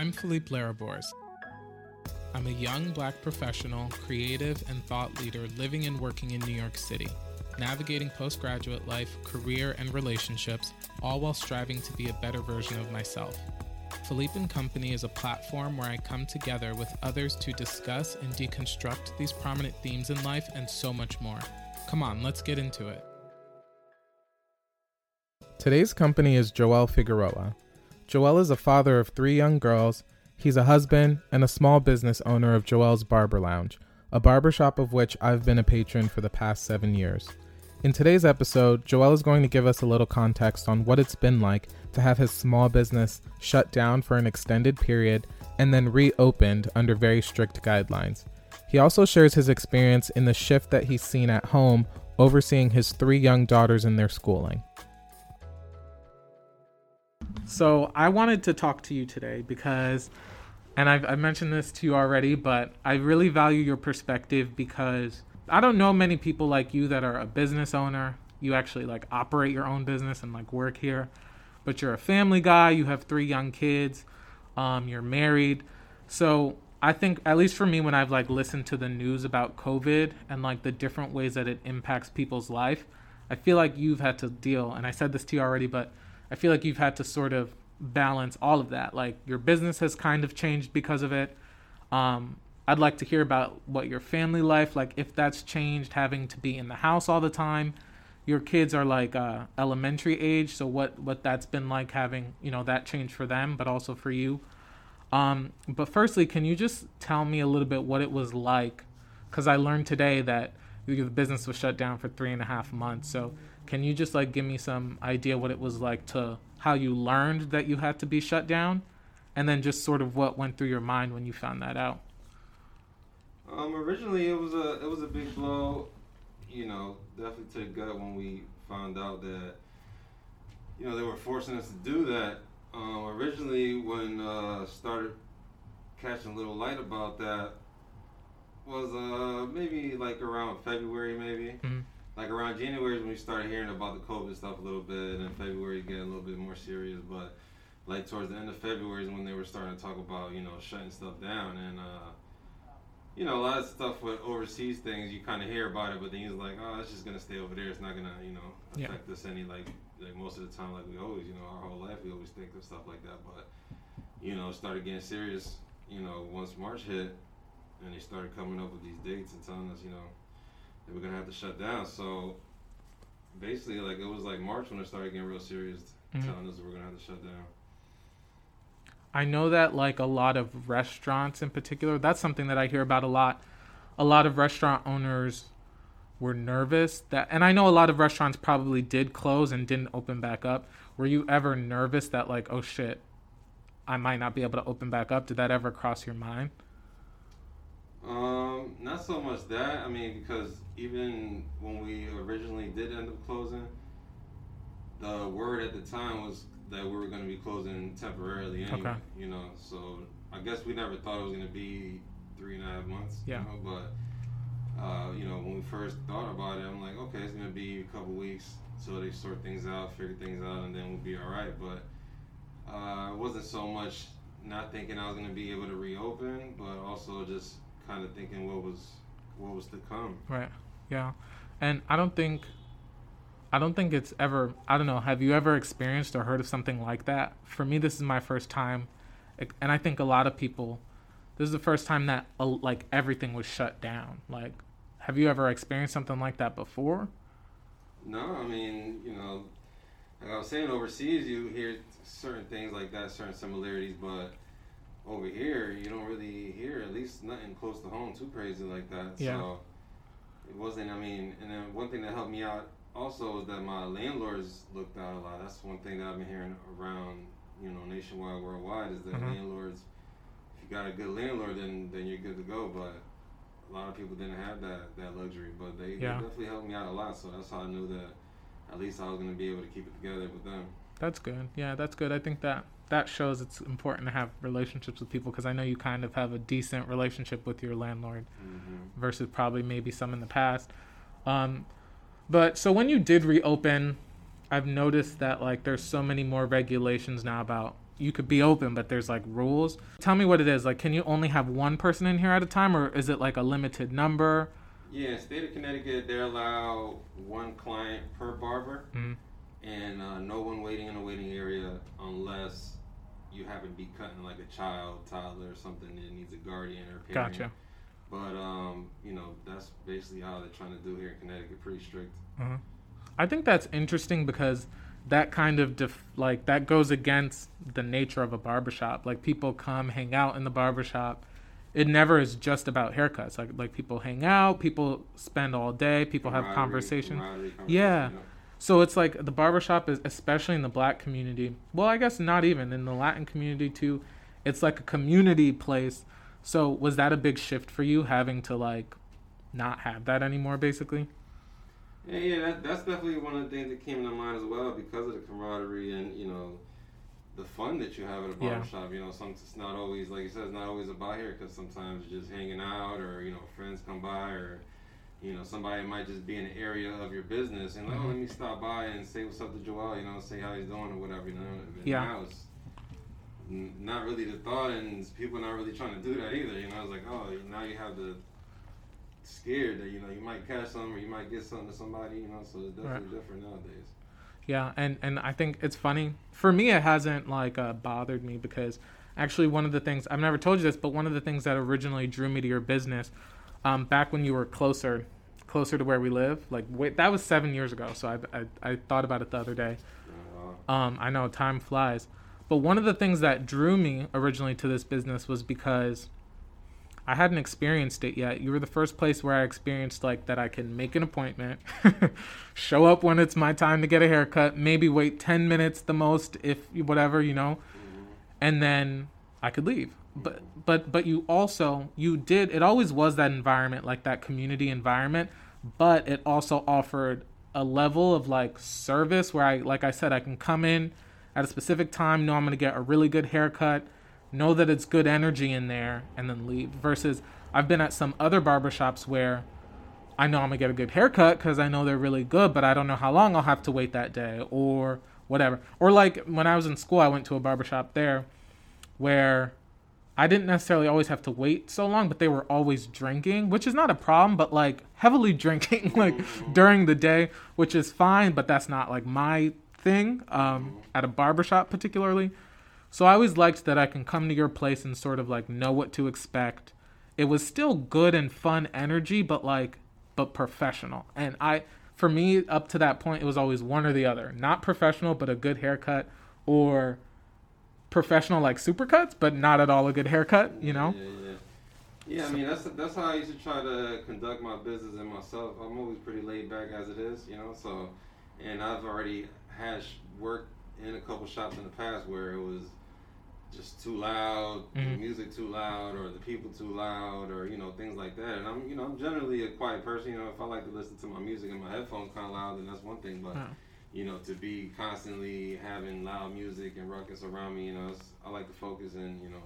I'm Philippe Larabors. I'm a young black professional, creative, and thought leader living and working in New York City, navigating postgraduate life, career, and relationships, all while striving to be a better version of myself. Philippe and Company is a platform where I come together with others to discuss and deconstruct these prominent themes in life and so much more. Come on, let's get into it. Today's company is Joel Figueroa. Joel is a father of three young girls. He's a husband and a small business owner of Joel's Barber Lounge, a barbershop of which I've been a patron for the past seven years. In today's episode, Joel is going to give us a little context on what it's been like to have his small business shut down for an extended period and then reopened under very strict guidelines. He also shares his experience in the shift that he's seen at home overseeing his three young daughters in their schooling. So I wanted to talk to you today because, and I've, I've mentioned this to you already, but I really value your perspective because I don't know many people like you that are a business owner. You actually like operate your own business and like work here, but you're a family guy. You have three young kids. Um, you're married. So I think, at least for me, when I've like listened to the news about COVID and like the different ways that it impacts people's life, I feel like you've had to deal, and I said this to you already, but I feel like you've had to sort of balance all of that. Like your business has kind of changed because of it. Um, I'd like to hear about what your family life like if that's changed, having to be in the house all the time. Your kids are like uh, elementary age, so what what that's been like having you know that change for them, but also for you. Um, but firstly, can you just tell me a little bit what it was like? Because I learned today that the business was shut down for three and a half months. So can you just like give me some idea what it was like to how you learned that you had to be shut down, and then just sort of what went through your mind when you found that out? Um, originally it was a it was a big blow, you know, definitely to the gut when we found out that, you know, they were forcing us to do that. Um, originally, when uh, started catching a little light about that, was uh maybe like around February, maybe. Mm-hmm like around January is when we started hearing about the COVID stuff a little bit, and February getting a little bit more serious. But like towards the end of February is when they were starting to talk about you know shutting stuff down, and uh, you know a lot of stuff with overseas things you kind of hear about it, but then you're like, oh, it's just gonna stay over there. It's not gonna you know affect yeah. us any like like most of the time like we always you know our whole life we always think of stuff like that, but you know started getting serious. You know once March hit, and they started coming up with these dates and telling us you know they were gonna have to shut down. So basically, like it was like March when it started getting real serious, mm-hmm. telling us that we're gonna have to shut down. I know that like a lot of restaurants in particular, that's something that I hear about a lot. A lot of restaurant owners were nervous that and I know a lot of restaurants probably did close and didn't open back up. Were you ever nervous that like, oh shit, I might not be able to open back up? Did that ever cross your mind? Um, not so much that. I mean, because even when we originally did end up closing, the word at the time was that we were going to be closing temporarily anyway. Okay. You know, so I guess we never thought it was going to be three and a half months. Yeah. You know, but uh, you know, when we first thought about it, I'm like, okay, it's going to be a couple weeks so they sort things out, figure things out, and then we'll be all right. But uh, it wasn't so much not thinking I was going to be able to reopen, but also just kind of thinking what was what was to come. Right. Yeah. And I don't think I don't think it's ever I don't know, have you ever experienced or heard of something like that? For me this is my first time and I think a lot of people this is the first time that uh, like everything was shut down. Like have you ever experienced something like that before? No, I mean, you know, like I was saying overseas you hear certain things like that, certain similarities, but over here, you don't really hear at least nothing close to home too crazy like that. Yeah. So it wasn't. I mean, and then one thing that helped me out also is that my landlords looked out a lot. That's one thing that I've been hearing around, you know, nationwide, worldwide, is that mm-hmm. landlords. If you got a good landlord, then then you're good to go. But a lot of people didn't have that that luxury. But they, yeah. they definitely helped me out a lot. So that's how I knew that at least I was going to be able to keep it together with them. That's good. Yeah, that's good. I think that that shows it's important to have relationships with people because I know you kind of have a decent relationship with your landlord mm-hmm. versus probably maybe some in the past. Um, but so when you did reopen, I've noticed that like there's so many more regulations now about you could be open, but there's like rules. Tell me what it is. Like, can you only have one person in here at a time, or is it like a limited number? Yeah, state of Connecticut, they allow one client per barber, Mhm. and uh, no one waiting in a waiting area unless you happen to be cutting like a child, toddler, or something that needs a guardian or parent. Gotcha. But um, you know, that's basically how they're trying to do here in Connecticut. Pretty strict. Uh-huh. I think that's interesting because that kind of def- like that goes against the nature of a barbershop. Like people come hang out in the barbershop. It never is just about haircuts. Like like people hang out, people spend all day, people have Camaraderie- conversation. camaraderie, Yeah. you know. So it's like the barbershop is especially in the black community. Well, I guess not even in the Latin community too. It's like a community place. So was that a big shift for you having to like not have that anymore basically? Yeah, yeah, that, that's definitely one of the things that came to mind as well because of the camaraderie and you know the fun that you have at a Yeah. barbershop. You know, some it's not always like you said, it's not always about here because sometimes you're just hanging out or you know friends come by or you know somebody might just be in the area of your business and like, oh, let me stop by and say what's up to Joel. You know, say how he's doing or whatever. You know, and Yeah. now it's not really the thought and people not really trying to do that either. You know, it's like oh now you have the scared that you know you might catch something or you might get something to somebody. You know, so it's definitely Right. different nowadays. Yeah, and and I think it's funny. For me, it hasn't like uh, bothered me because actually one of the things I've never told you this, but one of the things that originally drew me to your business, um, back when you were closer, closer to where we live, like wait, that was seven years ago. So I I, I thought about it the other day. Uh, Um, I know time flies, but one of the things that drew me originally to this business was because I hadn't experienced it yet. You were the first place where I experienced like that I can make an appointment, show up when it's my time to get a haircut, maybe wait 10 minutes the most if whatever, you know, mhm. and then I could leave. But but but you also you did it always was that environment like that community environment, but it also offered a level of like service where I like I said I can come in at a specific time, know I'm going to get a really good haircut, know that it's good energy in there and then leave versus I've been at some other barbershops where I know I'm going to get a good haircut cuz I know they're really good, but I don't know how long I'll have to wait that day or whatever. Or like when I was in school, I went to a barbershop there where I didn't necessarily always have to wait so long, but they were always drinking, which is not a problem, but like heavily drinking like during the day, which is fine, but that's not like my thing um, at a barbershop particularly. So I always liked that I can come to your place and sort of like know what to expect. It was still good and fun energy, but like but professional. And I for me up to that point it was always one or the other. Not professional, but a good haircut or professional like supercuts, but not at all a good haircut, you know? Yeah, yeah. Yeah, I mean that's that's how I used to try to conduct my business and myself. I'm always pretty laid back as it is, you know. So, and I've already had worked in a couple shops in the past where it was just too loud, the Mhm. music too loud, or the people too loud, or you know things like that. And I'm you know I'm generally a quiet person. You know, if I like to listen to my music and my headphones kind of loud, then that's one thing. But. You know, to be constantly having loud music and ruckus around me, you know, it's, I like to focus and you know,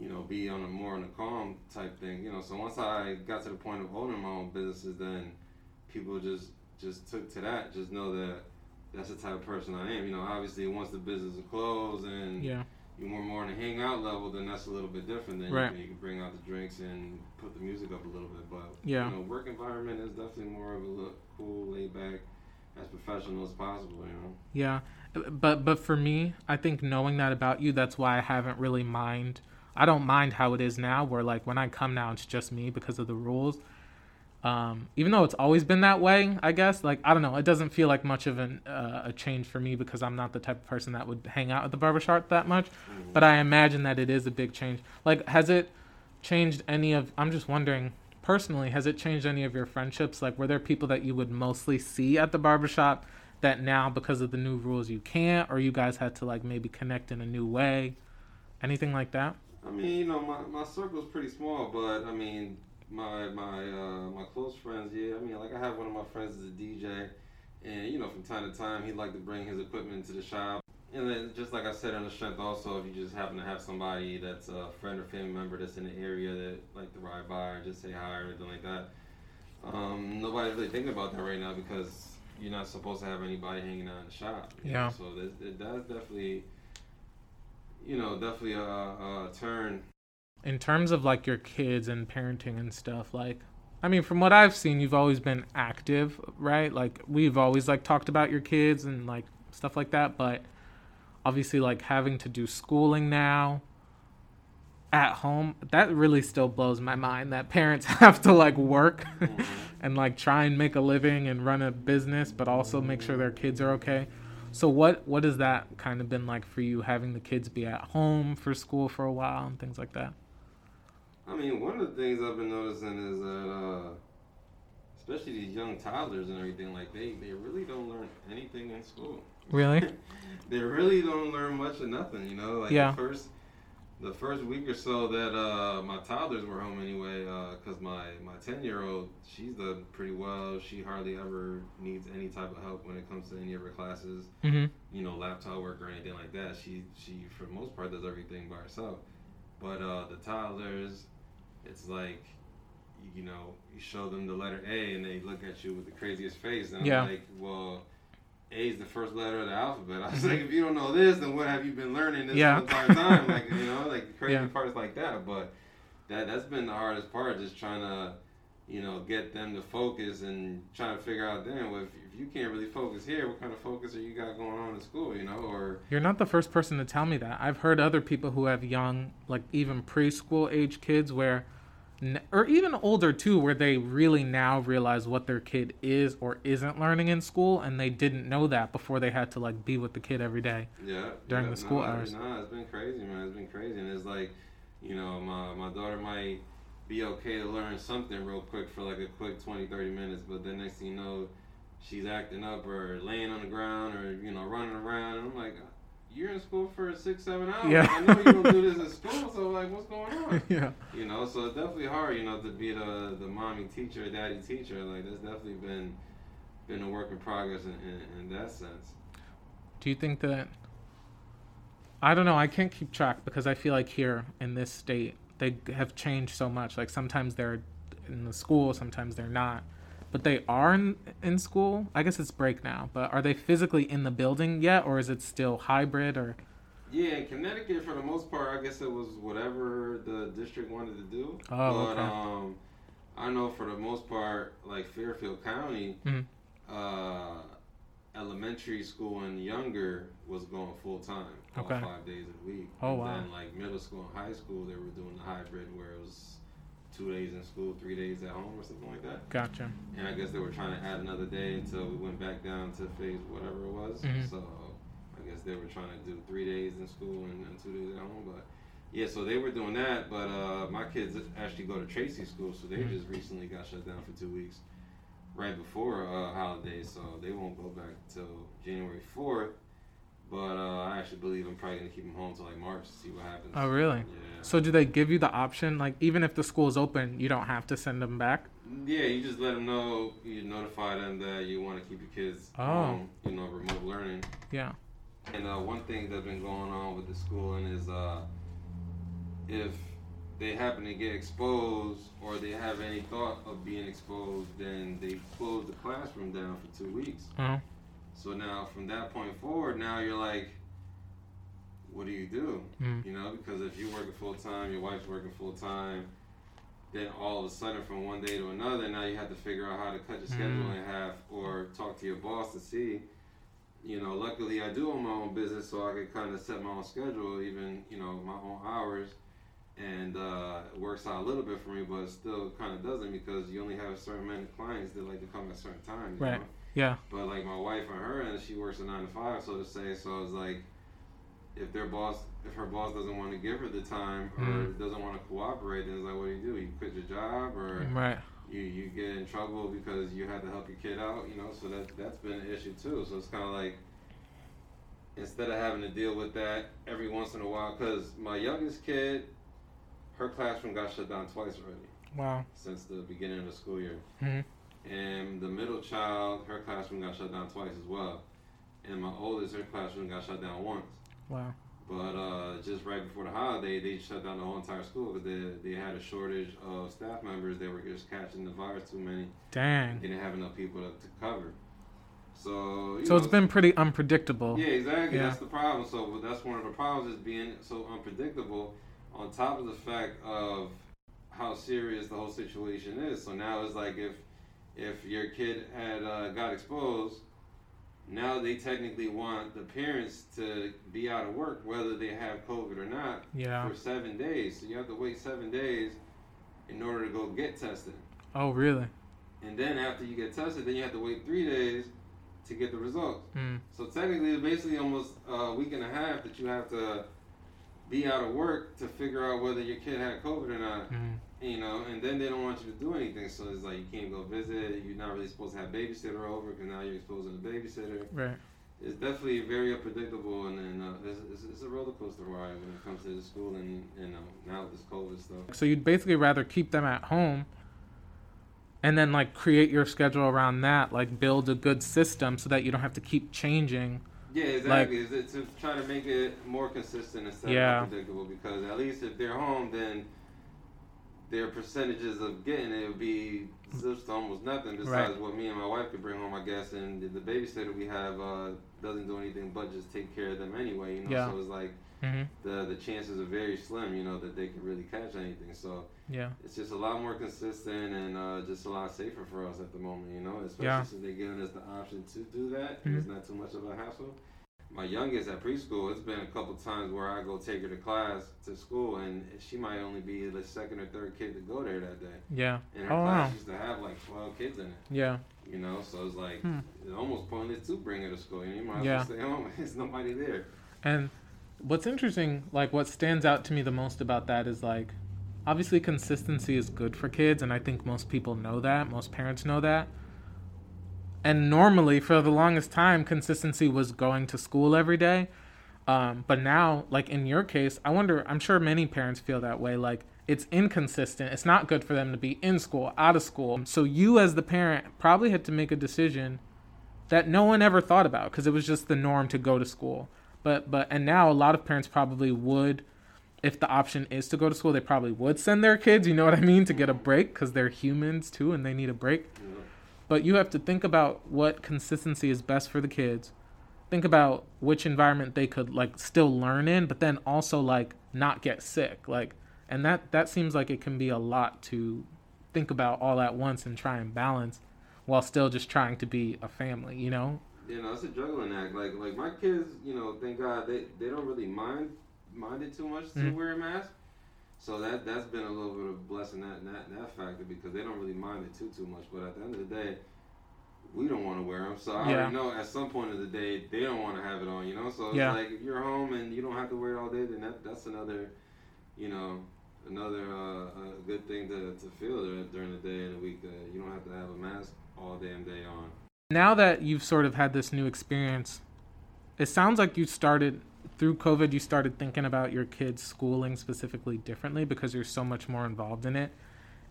you know, be on a more on a calm type thing, you know. So once I got to the point of owning my own businesses, then people just just took to that. Just know that that's the type of person I am. You know, obviously once the business is closed and Yeah. you're more more on a hangout level, then that's a little bit different. Then Right. you, can, you can bring out the drinks and put the music up a little bit. But Yeah. you know, work environment is definitely more of a look cool, laid back, as professional as possible. You know. Yeah, but but for me, I think knowing that about you, that's why I haven't really mind. I don't mind how it is now, where like when I come now, it's just me because of the rules. Um, even though it's always been that way, I guess. Like I don't know, it doesn't feel like much of an uh, a change for me because I'm not the type of person that would hang out at the barbershop that much. Mhm. But I imagine that it is a big change. Like, has it changed any of? I'm just wondering personally, has it changed any of your friendships? Like, were there people that you would mostly see at the barbershop that now, because of the new rules, you can't, or you guys had to like maybe connect in a new way? Anything like that? I mean, you know, my, my circle's pretty small, but I mean, my my uh, my close friends, yeah. I mean, like I have one of my friends is a DJ, and you know, from time to time, he'd like to bring his equipment to the shop. And then, just like I said on the strength, also, if you just happen to have somebody that's a friend or family member that's in the area that like to ride by or just say hi or anything like that, um, nobody's really thinking about that right now because you're not supposed to have anybody hanging out in the shop. you know? Yeah. So it, it does definitely you know, definitely a, a turn. In terms of like your kids and parenting and stuff, like I mean, from what I've seen, you've always been active, right? Like we've always like talked about your kids and like stuff like that, but obviously like having to do schooling now at home, that really still blows my mind that parents have to like work Mhm. and like try and make a living and run a business but also make sure their kids are okay. So what what has that kind of been like for you having the kids be at home for school for a while and things like that? I mean, one of the things I've been noticing is that, uh, especially these young toddlers and everything, like they, they really don't learn anything in school. Really? they really don't learn much of nothing, you know. Like Yeah. the first, the first week or so that uh, my toddlers were home anyway, because my my ten year old, she's done pretty well. She hardly ever needs any type of help when it comes to any of her classes Mhm. you know, laptop work or anything like that. She she for the most part does everything by herself. But uh, the toddlers, it's like, you know, you show them the letter A and they look at you with the craziest face. And Yeah. I'm like, well, A is the first letter of the alphabet. I was like, if you don't know this, then what have you been learning this Yeah. entire time? Like, you know, like crazy Yeah. parts like that. But that that's been the hardest part, just trying to, you know, get them to focus and trying to figure out, damn, well, if, if you can't really focus here, what kind of focus are you got going on in school, you know? Or You're not the first person to tell me that. I've heard other people who have young, like even preschool age kids, where, or even older too, where they really now realize what their kid is or isn't learning in school, and they didn't know that before they had to like be with the kid every day. Yeah. During yeah, the school no, hours. No, it's been crazy, man. It's been crazy. And it's like, you know, my, my daughter might be okay to learn something real quick for like a quick 20, 30 minutes, but then next thing you know, she's acting up or laying on the ground or, you know, running around. And I'm like, you're in school for six, seven hours. Yeah. I know you don't do this in school, so like, what's going on? yeah. You know, so it's definitely hard, you know, to be the the mommy teacher, daddy teacher. Like, that's definitely been been a work in progress in, in, in that sense. Do you think that? I don't know. I can't keep track because I feel like here in this state they have changed so much. Like sometimes they're in the school, sometimes they're not. But they are in, in school. I guess it's break now. But are they physically in the building yet, or is it still hybrid? Or Yeah, in Connecticut, for the most part, I guess it was whatever the district wanted to do. Oh, but okay. um, I know for the most part, like Fairfield County, Mhm. uh, elementary school and younger was going full time, Okay. five days a week. Oh, and wow. Then like middle school and high school, they were doing the hybrid where it was two days in school, three days at home, or something like that. gotcha. And I guess they were trying to add another day until we went back down to phase whatever it was. Mhm. So I guess they were trying to do three days in school and, and two days at home. But yeah, so they were doing that. But uh, my kids actually go to Tracey School, so they Mhm. just recently got shut down for two weeks right before uh, holidays. So they won't go back till January 4th. But uh, I actually believe I'm probably going to keep them home until like March to see what happens. Oh, really? Yeah. So do they give you the option, like even if the school is open, you don't have to send them back? Yeah, you just let them know. You notify them that you want to keep your kids Oh. home. You know, remote learning. Yeah. And uh, one thing that's been going on with the schooling is uh, if they happen to get exposed or they have any thought of being exposed, then they close the classroom down for two weeks. Oh. So now, from that point forward, now you're like, what do you do? Mm. You know, because if you're working full time, your wife's working full time, then all of a sudden from one day to another, now you have to figure out how to cut your schedule Mm. in half or talk to your boss to see. You know, luckily I do own my own business, so I can kind of set my own schedule, even you know my own hours, and uh, it works out a little bit for me, but it still kind of doesn't because you only have a certain amount of clients that like to come at certain times. Right. know? Yeah. But like my wife on her end, she works a nine to five, so to say. So it's like, if their boss, if her boss doesn't want to give her the time or Mhm. doesn't want to cooperate, then it's like, what do you do? You quit your job or Right. you you get in trouble because you had to help your kid out, you know. So that that's been an issue too. So it's kind of like instead of having to deal with that every once in a while, because my youngest kid, her classroom got shut down twice already Wow. since the beginning of the school year. Mhm. And the middle child, her classroom got shut down twice as well. And my oldest, her classroom got shut down once. Wow. But uh, just right before the holiday, they shut down the whole entire school because they, they had a shortage of staff members. They were just catching the virus too many. Dang. They didn't have enough people to, to cover. So So know, it's been pretty unpredictable. Yeah, exactly. Yeah. That's the problem. So that's one of the problems is being so unpredictable. On top of the fact of how serious the whole situation is. So now it's like if if your kid had uh, got exposed, now they technically want the parents to be out of work whether they have COVID or not Yeah. for seven days. So you have to wait seven days in order to go get tested. Oh, really? And then after you get tested, then you have to wait three days to get the results. Mm. So technically, it's basically almost a week and a half that you have to be out of work to figure out whether your kid had COVID or not. Mm. You know, and then they don't want you to do anything. So it's like you can't go visit. You're not really supposed to have babysitter over because now you're exposing the babysitter. Right. It's definitely very unpredictable, and, and uh, it's, it's, it's a roller coaster ride when it comes to the school and you know now with this COVID stuff. So you'd basically rather keep them at home and then like create your schedule around that, like build a good system so that you don't have to keep changing. Yeah, exactly. Is it to try to make it more consistent instead Yeah. of unpredictable? Because at least if they're home, then their percentages of getting it would be just almost nothing. Besides what me and my wife could bring home, I guess. And the, babysitter we have uh, doesn't do anything but just take care of them anyway. You know, Yeah. so it's like hmm the the chances are very slim. You know that they can really catch anything. So Yeah. it's just a lot more consistent and uh, just a lot safer for us at the moment, you know, especially Yeah. since they're giving us the option to do that. Mhm. And it's not too much of a hassle. My youngest at preschool, it's been a couple times where I go take her to class to school, and she might only be the second or third kid to go there that day. Yeah. And her Oh, class wow. used to have like 12 kids in it, Yeah. you know, so it's like Hmm. it's almost pointless to bring her to school. You might as Yeah. well stay home. There's nobody there. And what's interesting, like what stands out to me the most about that is like obviously consistency is good for kids and I think most people know that, most parents know that. And normally for the longest time consistency was going to school every day. Um, but now, like in your case, I wonder, I'm sure many parents feel that way. Like it's inconsistent. It's not good for them to be in school, out of school. So you, as the parent, probably had to make a decision that no one ever thought about because it was just the norm to go to school. But but and now a lot of parents probably would, if the option is to go to school, they probably would send their kids. You know what I mean to get a break because they're humans too and they need a break. You know? But you have to think about what consistency is best for the kids. Think about which environment they could like still learn in, but then also like not get sick. Like and that that seems like it can be a lot to think about all at once and try and balance while still just trying to be a family, you know? You know, it's a juggling act. Like like my kids, you know, thank God they, they don't really mind mind it too much to Mhm. wear a mask. So that that's been a little bit of a blessing that that that factor because they don't really mind it too too much. But at the end of the day, we don't want to wear them. So I Yeah. already know at some point of the day they don't want to have it on. You know, so it's Yeah. like if you're home and you don't have to wear it all day, then that that's another, you know. Another uh, uh, good thing to, to feel during the day and the week that you don't have to have a mask all damn day on. now that you've sort of had this new experience, it sounds like you started through COVID, you started thinking about your kids' schooling specifically differently because you're so much more involved in it.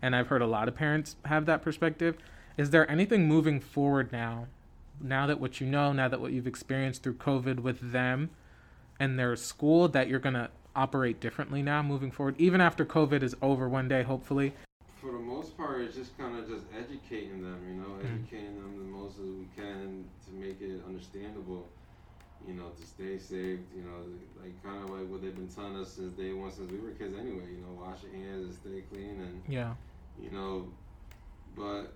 And I've heard a lot of parents have that perspective. Is there anything moving forward now, now that what you know, now that what you've experienced through COVID with them and their school, that you're going to operate differently now moving forward, even after COVID is over one day, hopefully? for the most part, it's just kind of just educating them, you know, Mm. educating them the most as we can to make it understandable, you know, to stay safe, you know, like kind of like what they've been telling us since day one, since we were kids anyway, you know, wash your hands and stay clean, and Yeah. you know, but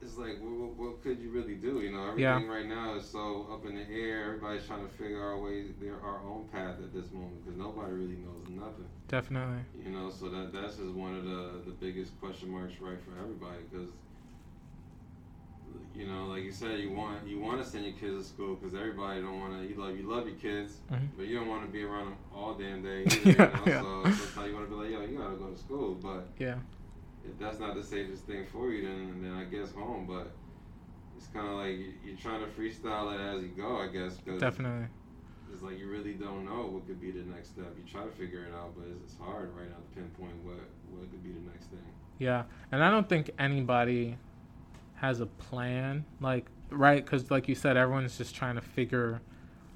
it's like, what, what, could you really do? You know, Yeah. everything right now is so up in the air. Everybody's trying to figure our way, their our own path at this moment because nobody really knows nothing. Definitely. You know, so that that's just one of the the biggest question marks, right, for everybody, because you know, like you said, you want you want to send your kids to school because everybody don't want to. You love you love your kids, Mhm. but you don't want to be around them all damn day. Either, Yeah, you yeah. know? So sometimes you want to be like, yo, you gotta go to school, but Yeah. if that's not the safest thing for you, then then I guess home. But it's kind of like you- you're trying to freestyle it as you go, I guess, because Definitely. it's like you really don't know what could be the next step. You try to figure it out, but it's, it's hard right now to pinpoint what what could be the next thing. Yeah, and I don't think anybody has a plan, like right, because like you said, everyone's just trying to figure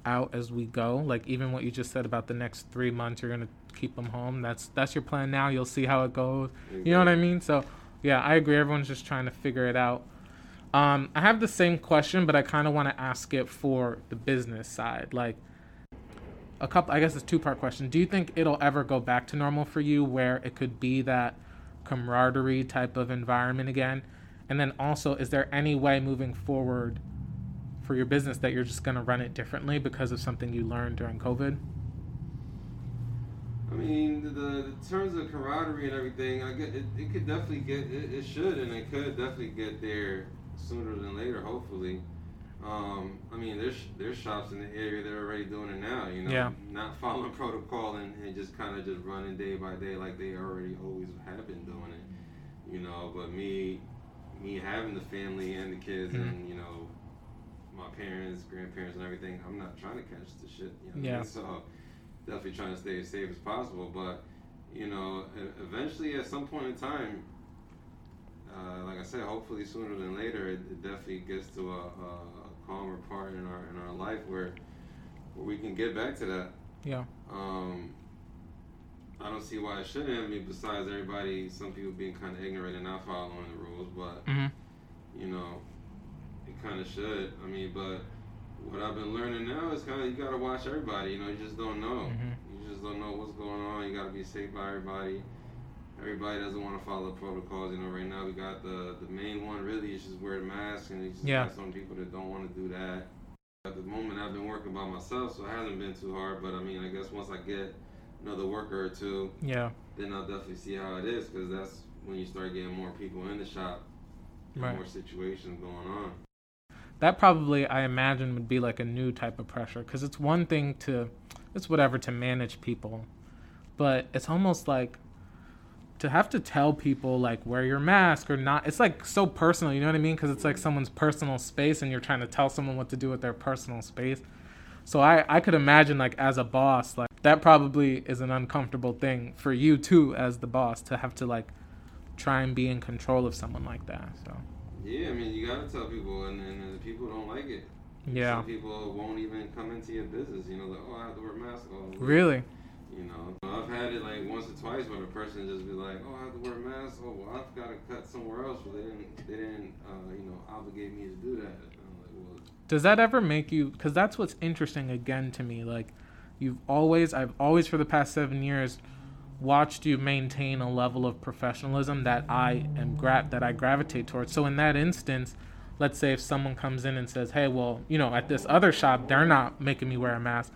out as we go. Like even what you just said about the next three months, you're gonna keep them home. That's that's your plan now. You'll see how it goes. You know what I mean? So yeah, I agree. Everyone's just trying to figure it out. Um, I have the same question, but I kind of want to ask it for the business side. Like, a couple, I guess it's two part question. Do you think it'll ever go back to normal for you where it could be that camaraderie type of environment again? And then also, is there any way moving forward for your business that you're just going to run it differently because of something you learned during COVID? I mean, the, the terms of camaraderie and everything, I get it, it could definitely get it, it should and it could definitely get there sooner than later, hopefully. Um, I mean, there's there's shops in the area that are already doing it now. You know, Yeah. not following protocol and, and just kind of just running day by day like they already always have been doing it. You know, but me, me having the family and the kids Mhm. and you know, my parents, grandparents, and everything, I'm not trying to catch the shit. You know, what I mean? Yeah. so definitely trying to stay as safe as possible. But you know, eventually at some point in time, uh, like I said, hopefully sooner than later, it, it definitely gets to a, a, a calmer part in our in our life where where we can get back to that. Yeah. Um, I don't see why it shouldn't. I mean, besides everybody, some people being kind of ignorant and not following the rules, but hmm you know, it kind of should. I mean, but what I've been learning now is kind of you got to watch everybody. You know, you just don't know. Mhm. You just don't know what's going on. You got to be safe by everybody. Everybody doesn't want to follow protocols. You know, right now we got the the main one really is just wear the mask, and you just Yeah. got some people that don't want to do that. At the moment, I've been working by myself, so it hasn't been too hard. But I mean, I guess once I get another worker or two, Yeah. then I'll definitely see how it is, because that's when you start getting more people in the shop, and Right. more situations going on. that probably i imagine would be like a new type of pressure because it's one thing to it's whatever to manage people but it's almost like to have to tell people like wear your mask or not it's like so personal you know what i mean because it's like mm-hmm. someone's personal space and you're trying to tell someone what to do with their personal space so i i could imagine like as a boss like that probably is an uncomfortable thing for you too as the boss to have to like try and be in control of someone like that so Yeah, I mean, you gotta tell people, and, and, and people don't like it. yeah Some people won't even come into your business. You know, like, oh, I have to wear a mask. Oh, really You know, I've had it like once or twice where the person just be like, "Oh, I have to wear a mask. Oh, well, I've got to cut somewhere else, but they didn't, they didn't, uh, you know, obligate me to do that." And I'm like, well, Does that ever make you? Because that's what's interesting again to me. Like, you've always, I've always for the past seven years watched you maintain a level of professionalism that I am gra- that I gravitate towards. So in that instance, let's say if someone comes in and says, "Hey, well, you know, at this other shop, they're not making me wear a mask."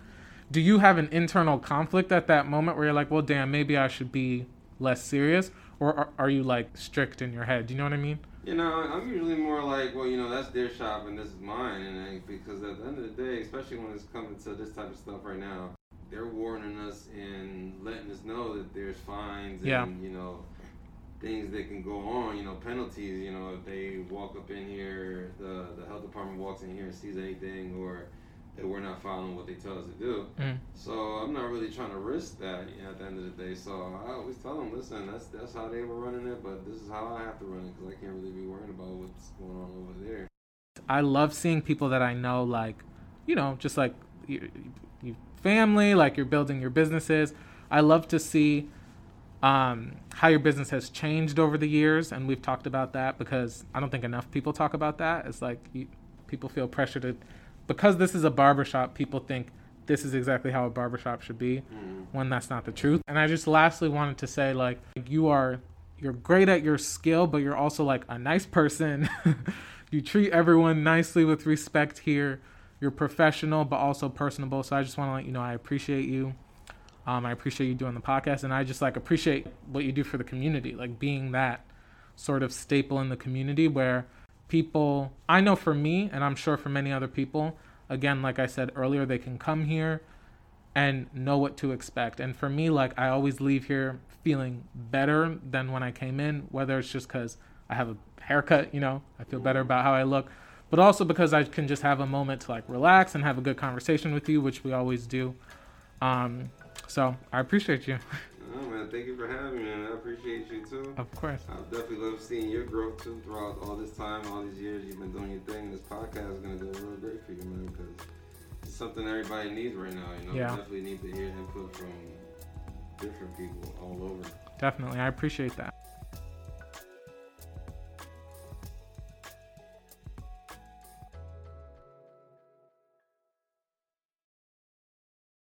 Do you have an internal conflict at that moment where you're like, "Well, damn, maybe I should be less serious," or are, are you like strict in your head? Do you know what I mean? You know, I'm usually more like, well, you know, that's their shop and this is mine, and I, because at the end of the day, especially when it's coming to this type of stuff right now, they're warning us and letting us know that there's fines Yeah. and you know things that can go on, you know, penalties. You know, if they walk up in here, the the health department walks in here and sees anything, or that we're not following what they tell us to do. Mm. So I'm not really trying to risk that you know, at the end of the day. So I always tell them, listen, that's that's how they were running it, but this is how I have to run it because I can't really be worrying about what's going on over there. I love seeing people that I know, like, you know, just like your, you family, like you're building your businesses. I love to see um, how your business has changed over the years, and we've talked about that because I don't think enough people talk about that. It's like you, people feel pressure to, because this is a barbershop, people think this is exactly how a barbershop should be Mm. when that's not the truth. And I just lastly wanted to say like you are you're great at your skill, but you're also like a nice person. you treat everyone nicely with respect here. You're professional but also personable. So I just want to let you know I appreciate you. Um, I appreciate you doing the podcast, and I just like appreciate what you do for the community, like being that sort of staple in the community where people. I know for me, and I'm sure for many other people. Again, like I said earlier, they can come here and know what to expect. And for me, like I always leave here feeling better than when I came in, whether it's just because I have a haircut, you know, I feel better about how I look, but also because I can just have a moment to like relax and have a good conversation with you, which we always do. Um, so I appreciate you, man, thank you for having me, and I appreciate you too. of course. I definitely love seeing your growth too throughout all this time, all these years you've been doing your thing. This podcast is gonna go real great for you, man, because it's something everybody needs right now. You know, Yeah. we definitely need to hear input from different people all over. Definitely, I appreciate that.